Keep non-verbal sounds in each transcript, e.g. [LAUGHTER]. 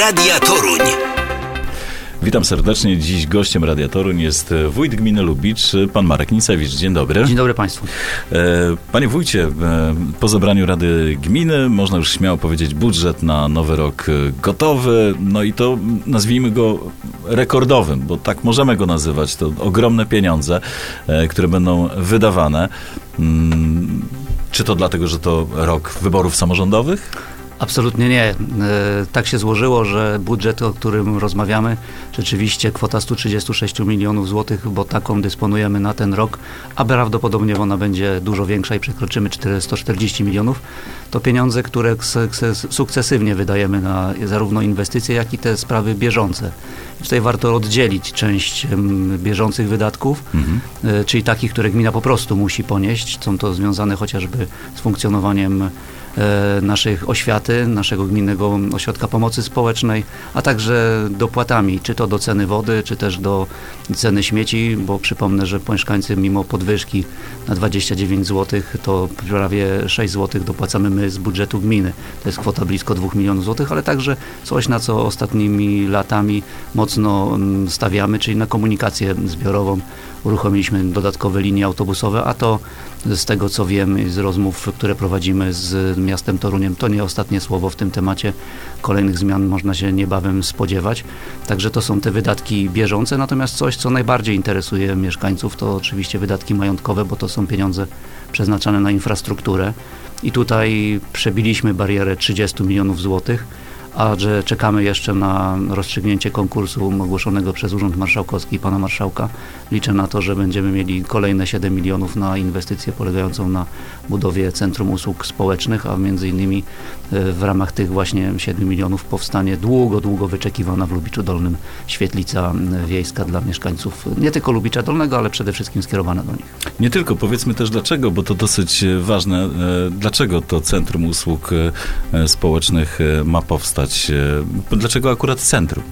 Radia Toruń. Witam serdecznie. Dziś gościem Radia Toruń jest e, wójt gminy Lubicz, e, pan Marek Nicewicz. Dzień dobry. Dzień dobry Państwu. E, Panie wójcie, po zebraniu Rady Gminy można już śmiało powiedzieć budżet na nowy rok gotowy, no i to nazwijmy go rekordowym, bo tak możemy go nazywać. To ogromne pieniądze, które będą wydawane. Mm, Czy to dlatego, że to rok wyborów samorządowych? Absolutnie nie. E, Tak się złożyło, że budżet, o którym rozmawiamy, rzeczywiście kwota 136 milionów złotych, bo taką dysponujemy na ten rok, a prawdopodobnie ona będzie dużo większa i przekroczymy 440 milionów. To pieniądze, które sukcesywnie wydajemy na zarówno inwestycje, jak i te sprawy bieżące. Tutaj warto oddzielić część bieżących wydatków, Mhm. e, czyli takich, które gmina po prostu musi ponieść. Są to związane chociażby z funkcjonowaniem naszych oświaty, naszego gminnego ośrodka pomocy społecznej, a także dopłatami, czy to do ceny wody, czy też do ceny śmieci, bo przypomnę, że mieszkańcy mimo podwyżki na 29 zł, to prawie 6 zł dopłacamy my z budżetu gminy. To jest kwota blisko 2 milionów złotych, ale także coś, na co ostatnimi latami mocno mm, stawiamy, czyli na komunikację zbiorową. Uruchomiliśmy dodatkowe linie autobusowe, a to z tego co wiem z rozmów, które prowadzimy z miastem Toruniem, to nie ostatnie słowo w tym temacie. Kolejnych zmian można się niebawem spodziewać. Także to są te wydatki bieżące, natomiast coś, co najbardziej interesuje mieszkańców, to oczywiście wydatki majątkowe, bo to są pieniądze przeznaczane na infrastrukturę. I tutaj przebiliśmy barierę 30 milionów złotych a że czekamy jeszcze na rozstrzygnięcie konkursu ogłoszonego przez Urząd Marszałkowski i pana marszałka. Liczę na to, że będziemy mieli kolejne 7 milionów na inwestycję polegającą na budowie Centrum Usług Społecznych, a między innymi e, w ramach tych właśnie 7 milionów powstanie długo, długo wyczekiwana w Lubiczu Dolnym świetlica wiejska dla mieszkańców nie tylko Lubicza Dolnego, ale przede wszystkim skierowana do nich. Nie tylko, powiedzmy też dlaczego, bo to dosyć ważne. e, Dlaczego to Centrum Usług e, Społecznych ma powstać? E, Dlaczego akurat centrum?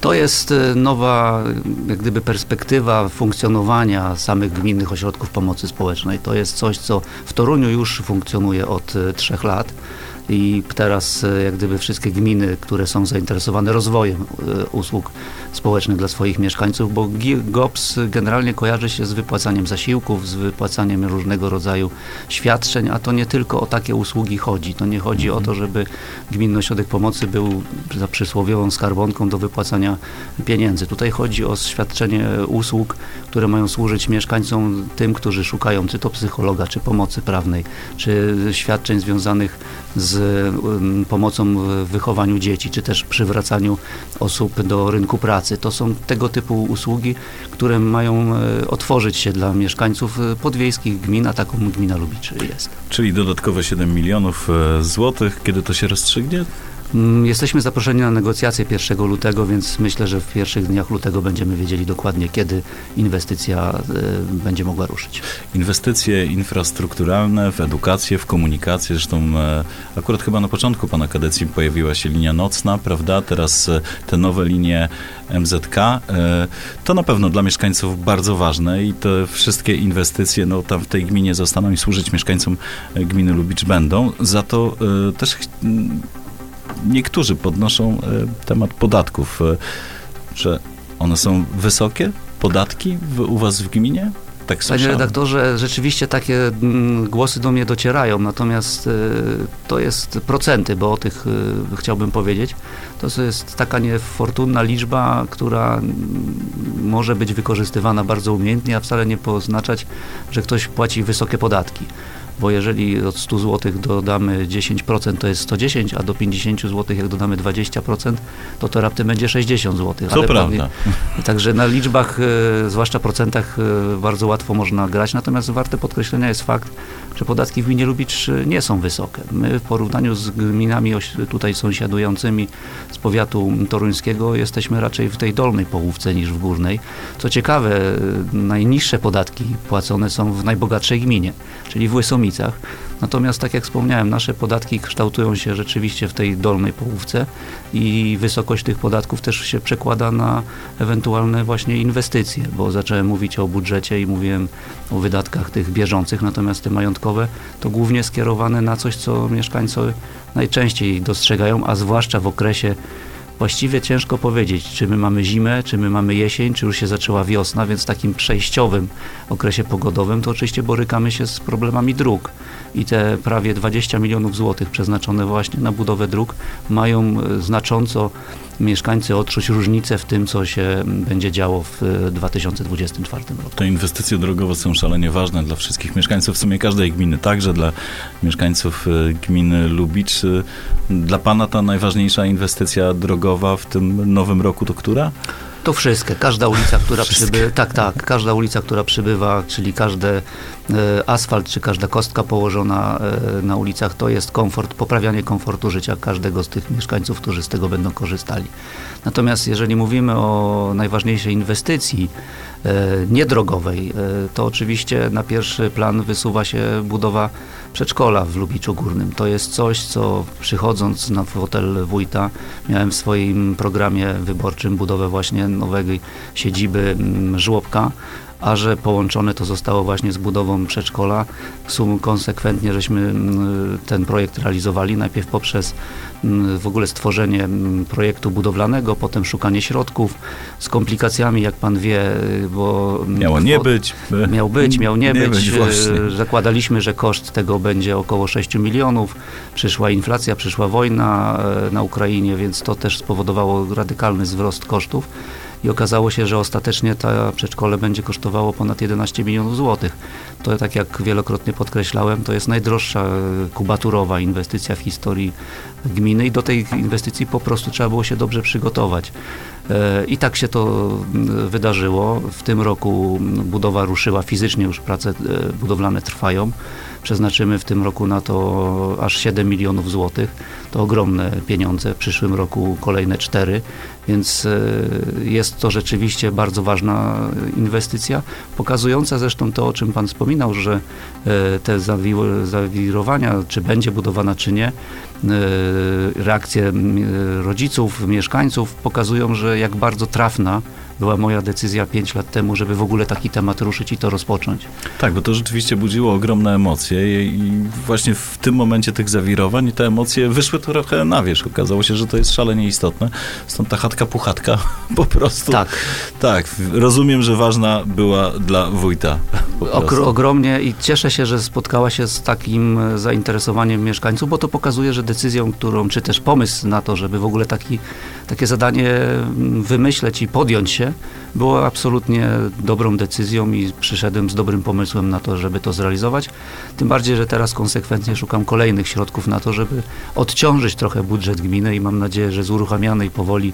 To jest e, nowa, jak gdyby, perspektywa funkcjonowania samych gminnych ośrodków pomocy społecznej. To jest coś, co w Toruniu już funkcjonuje od e, trzech lat. I teraz, e, jak gdyby, wszystkie gminy, które są zainteresowane rozwojem e, usług społecznych dla swoich mieszkańców, bo GOPS generalnie kojarzy się z wypłacaniem zasiłków, z wypłacaniem różnego rodzaju świadczeń, a to nie tylko o takie usługi chodzi. To nie chodzi o to, żeby Gminny Ośrodek Pomocy był za przysłowiową skarbonką do wypłacania pieniędzy. Tutaj chodzi o świadczenie usług, które mają służyć mieszkańcom, tym, którzy szukają czy to psychologa, czy pomocy prawnej, czy świadczeń związanych z um, pomocą w wychowaniu dzieci, czy też przywracaniu osób do rynku pracy. To są tego typu usługi, które mają e, otworzyć się dla mieszkańców e, podwiejskich gmin, a taką gmina Lubicz jest. Czyli dodatkowe 7 milionów e, złotych. Kiedy to się rozstrzygnie? Mm, Jesteśmy zaproszeni na negocjacje 1 lutego, więc myślę, że w pierwszych dniach lutego będziemy wiedzieli dokładnie, kiedy inwestycja e, będzie mogła ruszyć. Inwestycje infrastrukturalne w edukację, w komunikację. Zresztą e, akurat chyba na początku pana kadencji pojawiła się linia nocna, prawda? Teraz e, te nowe linie MZK. To na pewno dla mieszkańców bardzo ważne i te wszystkie inwestycje no, tam w tej gminie zostaną i służyć mieszkańcom gminy Lubicz będą. Za to też niektórzy podnoszą e, temat podatków, e, że one są wysokie, podatki w, u was w gminie? Tak Panie słyszałem. redaktorze, rzeczywiście takie mm, głosy do mnie docierają, natomiast e, to jest procenty, bo o tych chciałbym powiedzieć. To jest taka niefortunna liczba, która mm, może być wykorzystywana bardzo umiejętnie, a wcale nie oznaczać, że ktoś płaci wysokie podatki. Bo jeżeli od 100 zł dodamy 10%, to jest 110, a do 50 zł jak dodamy 20%, to to raptem będzie 60 zł. To prawda. Także na liczbach, e, zwłaszcza procentach, e, bardzo łatwo można grać. Natomiast warte podkreślenia jest fakt, że podatki w gminie Lubicz e, nie są wysokie. My w porównaniu z gminami tutaj sąsiadującymi z powiatu toruńskiego jesteśmy raczej w tej dolnej połówce niż w górnej. Co ciekawe, najniższe podatki płacone są w najbogatszej gminie, czyli w Łysomicach. Natomiast, tak jak wspomniałem, nasze podatki kształtują się rzeczywiście w tej dolnej połówce i wysokość tych podatków też się przekłada na ewentualne właśnie inwestycje, bo zacząłem mówić o budżecie i mówiłem o wydatkach tych bieżących, natomiast te majątkowe to głównie skierowane na coś, co mieszkańcy najczęściej dostrzegają, a zwłaszcza w okresie właściwie ciężko powiedzieć, czy my mamy zimę, czy my mamy jesień, czy już się zaczęła wiosna, więc w takim przejściowym okresie pogodowym to oczywiście borykamy się z problemami dróg. I te prawie 20 milionów złotych przeznaczone właśnie na budowę dróg mają e, znacząco mieszkańcy odczuć różnicę w tym, co się będzie działo w e, 2024 roku. Te inwestycje drogowe są szalenie ważne dla wszystkich mieszkańców, w sumie każdej gminy, także dla mieszkańców e, gminy Lubicz. E, Dla Pana ta najważniejsza inwestycja drogowa w tym nowym roku to która? To wszystkie, każda ulica, która przybywa, tak, tak, każda ulica, która przybywa, czyli każdy e, asfalt, czy każda kostka położona e, na ulicach, to jest komfort, poprawianie komfortu życia każdego z tych mieszkańców, którzy z tego będą korzystali. Natomiast jeżeli mówimy o najważniejszej inwestycji e, niedrogowej, to oczywiście na pierwszy plan wysuwa się budowa przedszkola w Lubiczu Górnym. To jest coś, co przychodząc na fotel wójta, miałem w swoim programie wyborczym budowę właśnie nowej siedziby mm, żłobka, a że połączone to zostało właśnie z budową przedszkola, sum konsekwentnie żeśmy mm, ten projekt realizowali, najpierw poprzez mm, w ogóle stworzenie mm, projektu budowlanego, potem szukanie środków z komplikacjami, jak pan wie, y, bo... Miało nie być. Miał być, miał nie, [LAUGHS] być. być właśnie. E, Zakładaliśmy, że koszt tego będzie około 6 milionów. Przyszła inflacja, przyszła wojna e, na Ukrainie, więc to też spowodowało radykalny wzrost kosztów. I okazało się, że ostatecznie ta przedszkole będzie kosztowało ponad 11 milionów złotych. To, tak jak wielokrotnie podkreślałem, to jest najdroższa e, kubaturowa inwestycja w historii gminy i do tej inwestycji po prostu trzeba było się dobrze przygotować. E, I tak się to mm, wydarzyło. W tym roku budowa ruszyła fizycznie, już prace e, budowlane trwają. Przeznaczymy w tym roku na to aż 7 milionów złotych. To ogromne pieniądze. W przyszłym roku kolejne 4, więc e, jest to rzeczywiście bardzo ważna inwestycja, pokazująca zresztą to, o czym Pan wspominał, że e, te zawi- zawirowania, czy będzie budowana, czy nie, e, reakcje rodziców, mieszkańców pokazują, że jak bardzo trafna była moja decyzja 5 lat temu, żeby w ogóle taki temat ruszyć i to rozpocząć. Tak, bo to rzeczywiście budziło ogromne emocje i, właśnie w tym momencie tych zawirowań te emocje wyszły trochę na wierzch. Okazało się, że to jest szalenie istotne. Stąd ta chatka puchatka [LAUGHS] po prostu. Tak, Tak, rozumiem, że ważna była dla wójta. Ogromnie i cieszę się, że spotkała się z takim zainteresowaniem mieszkańców, bo to pokazuje, że decyzją, którą, czy też pomysł na to, żeby w ogóle taki, takie zadanie mm, wymyśleć i podjąć się, było absolutnie dobrą decyzją i przyszedłem z dobrym pomysłem na to, żeby to zrealizować. Tym bardziej, że teraz konsekwentnie szukam kolejnych środków na to, żeby odciążyć trochę budżet gminy i mam nadzieję, że z uruchamianej powoli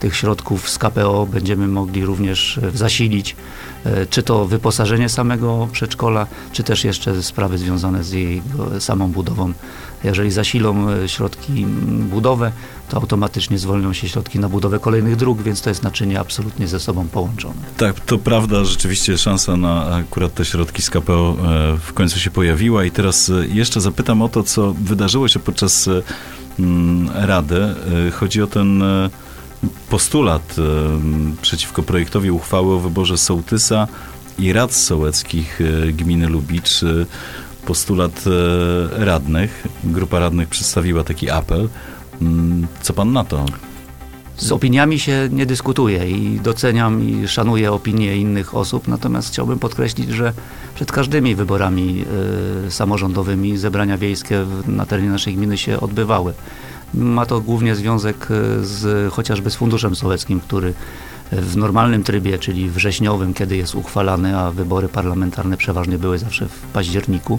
tych środków z KPO będziemy mogli również e, zasilić e, czy to wyposażenie samego przedszkola, czy też jeszcze sprawy związane z jej e, samą budową. Jeżeli zasilą środki budowę, to automatycznie zwolnią się środki na budowę kolejnych dróg, więc to jest naczynie absolutnie ze sobą połączone. Tak, to prawda, rzeczywiście szansa na akurat te środki z KPO e, w końcu się pojawiła i teraz e, jeszcze zapytam o to, co wydarzyło się podczas e, mm, Rady. Chodzi o ten postulat przeciwko projektowi uchwały o wyborze sołtysa i rad sołeckich gminy Lubicz. Postulat radnych. Grupa radnych przedstawiła taki apel. Co pan na to? Z opiniami się nie dyskutuje i doceniam i szanuję opinie innych osób, natomiast chciałbym podkreślić, że przed każdymi wyborami y, samorządowymi zebrania wiejskie na terenie naszej gminy się odbywały. Ma to głównie związek y, z, chociażby z Funduszem Sołeckim, który w normalnym trybie, czyli wrześniowym, kiedy jest uchwalany, a wybory parlamentarne przeważnie były zawsze w październiku.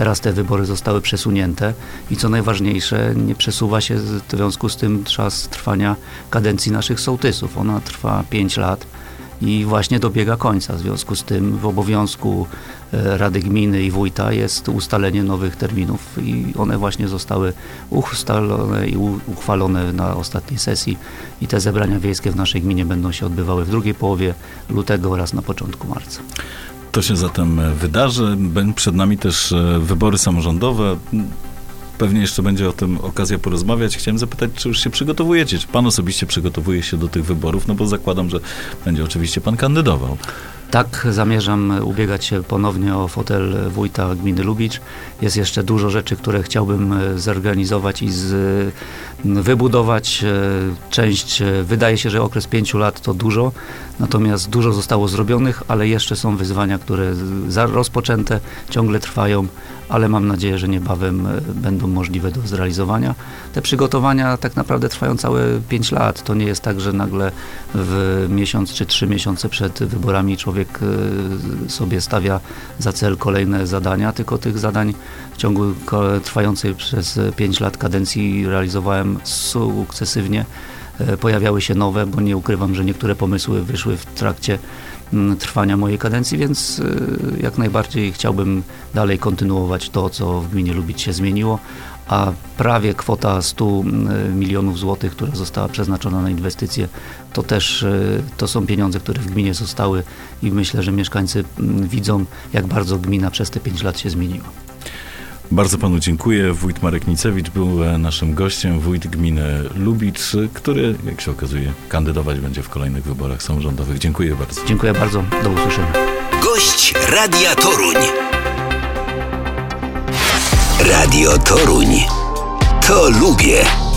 Teraz te wybory zostały przesunięte i co najważniejsze, nie przesuwa się w związku z tym czas trwania kadencji naszych sołtysów. Ona trwa 5 lat i właśnie dobiega końca. W związku z tym w obowiązku e, Rady Gminy i Wójta jest ustalenie nowych terminów i one właśnie zostały ustalone i uchwalone na ostatniej sesji i te zebrania wiejskie w naszej gminie będą się odbywały w drugiej połowie lutego oraz na początku marca. To się zatem wydarzy. Przed nami też e, wybory samorządowe. Pewnie jeszcze będzie o tym okazja porozmawiać. Chciałem zapytać, czy już się przygotowujecie? Czy pan osobiście przygotowuje się do tych wyborów? No bo zakładam, że będzie oczywiście pan kandydował. Tak, zamierzam ubiegać się ponownie o fotel wójta gminy Lubicz. Jest jeszcze dużo rzeczy, które chciałbym e, zorganizować i z, wybudować. E, część, e, wydaje się, że okres pięciu lat to dużo, natomiast dużo zostało zrobionych, ale jeszcze są wyzwania, które rozpoczęte, ciągle trwają, ale mam nadzieję, że niebawem będą możliwe do zrealizowania. Te przygotowania tak naprawdę trwają całe pięć lat. To nie jest tak, że nagle w miesiąc czy trzy miesiące przed wyborami człowiek sobie stawia za cel kolejne zadania, tylko tych zadań w ciągu trwającej przez 5 lat kadencji realizowałem sukcesywnie. E, pojawiały się nowe, bo nie ukrywam, że niektóre pomysły wyszły w trakcie trwania mojej kadencji, więc e, jak najbardziej chciałbym dalej kontynuować to, co w gminie Lubić się zmieniło, a prawie kwota 100 mm, milionów złotych, która została przeznaczona na inwestycje, to też e, to są pieniądze, które w gminie zostały i myślę, że mieszkańcy mm, widzą, jak bardzo gmina przez te 5 lat się zmieniła. Bardzo panu dziękuję. Wójt Marek Nicewicz był e, naszym gościem, wójt gminy Lubicz, który, jak się okazuje, kandydować będzie w kolejnych wyborach samorządowych. Dziękuję bardzo. Dziękuję bardzo. Do usłyszenia. Gość Radia Toruń. Radio Toruń. To lubię.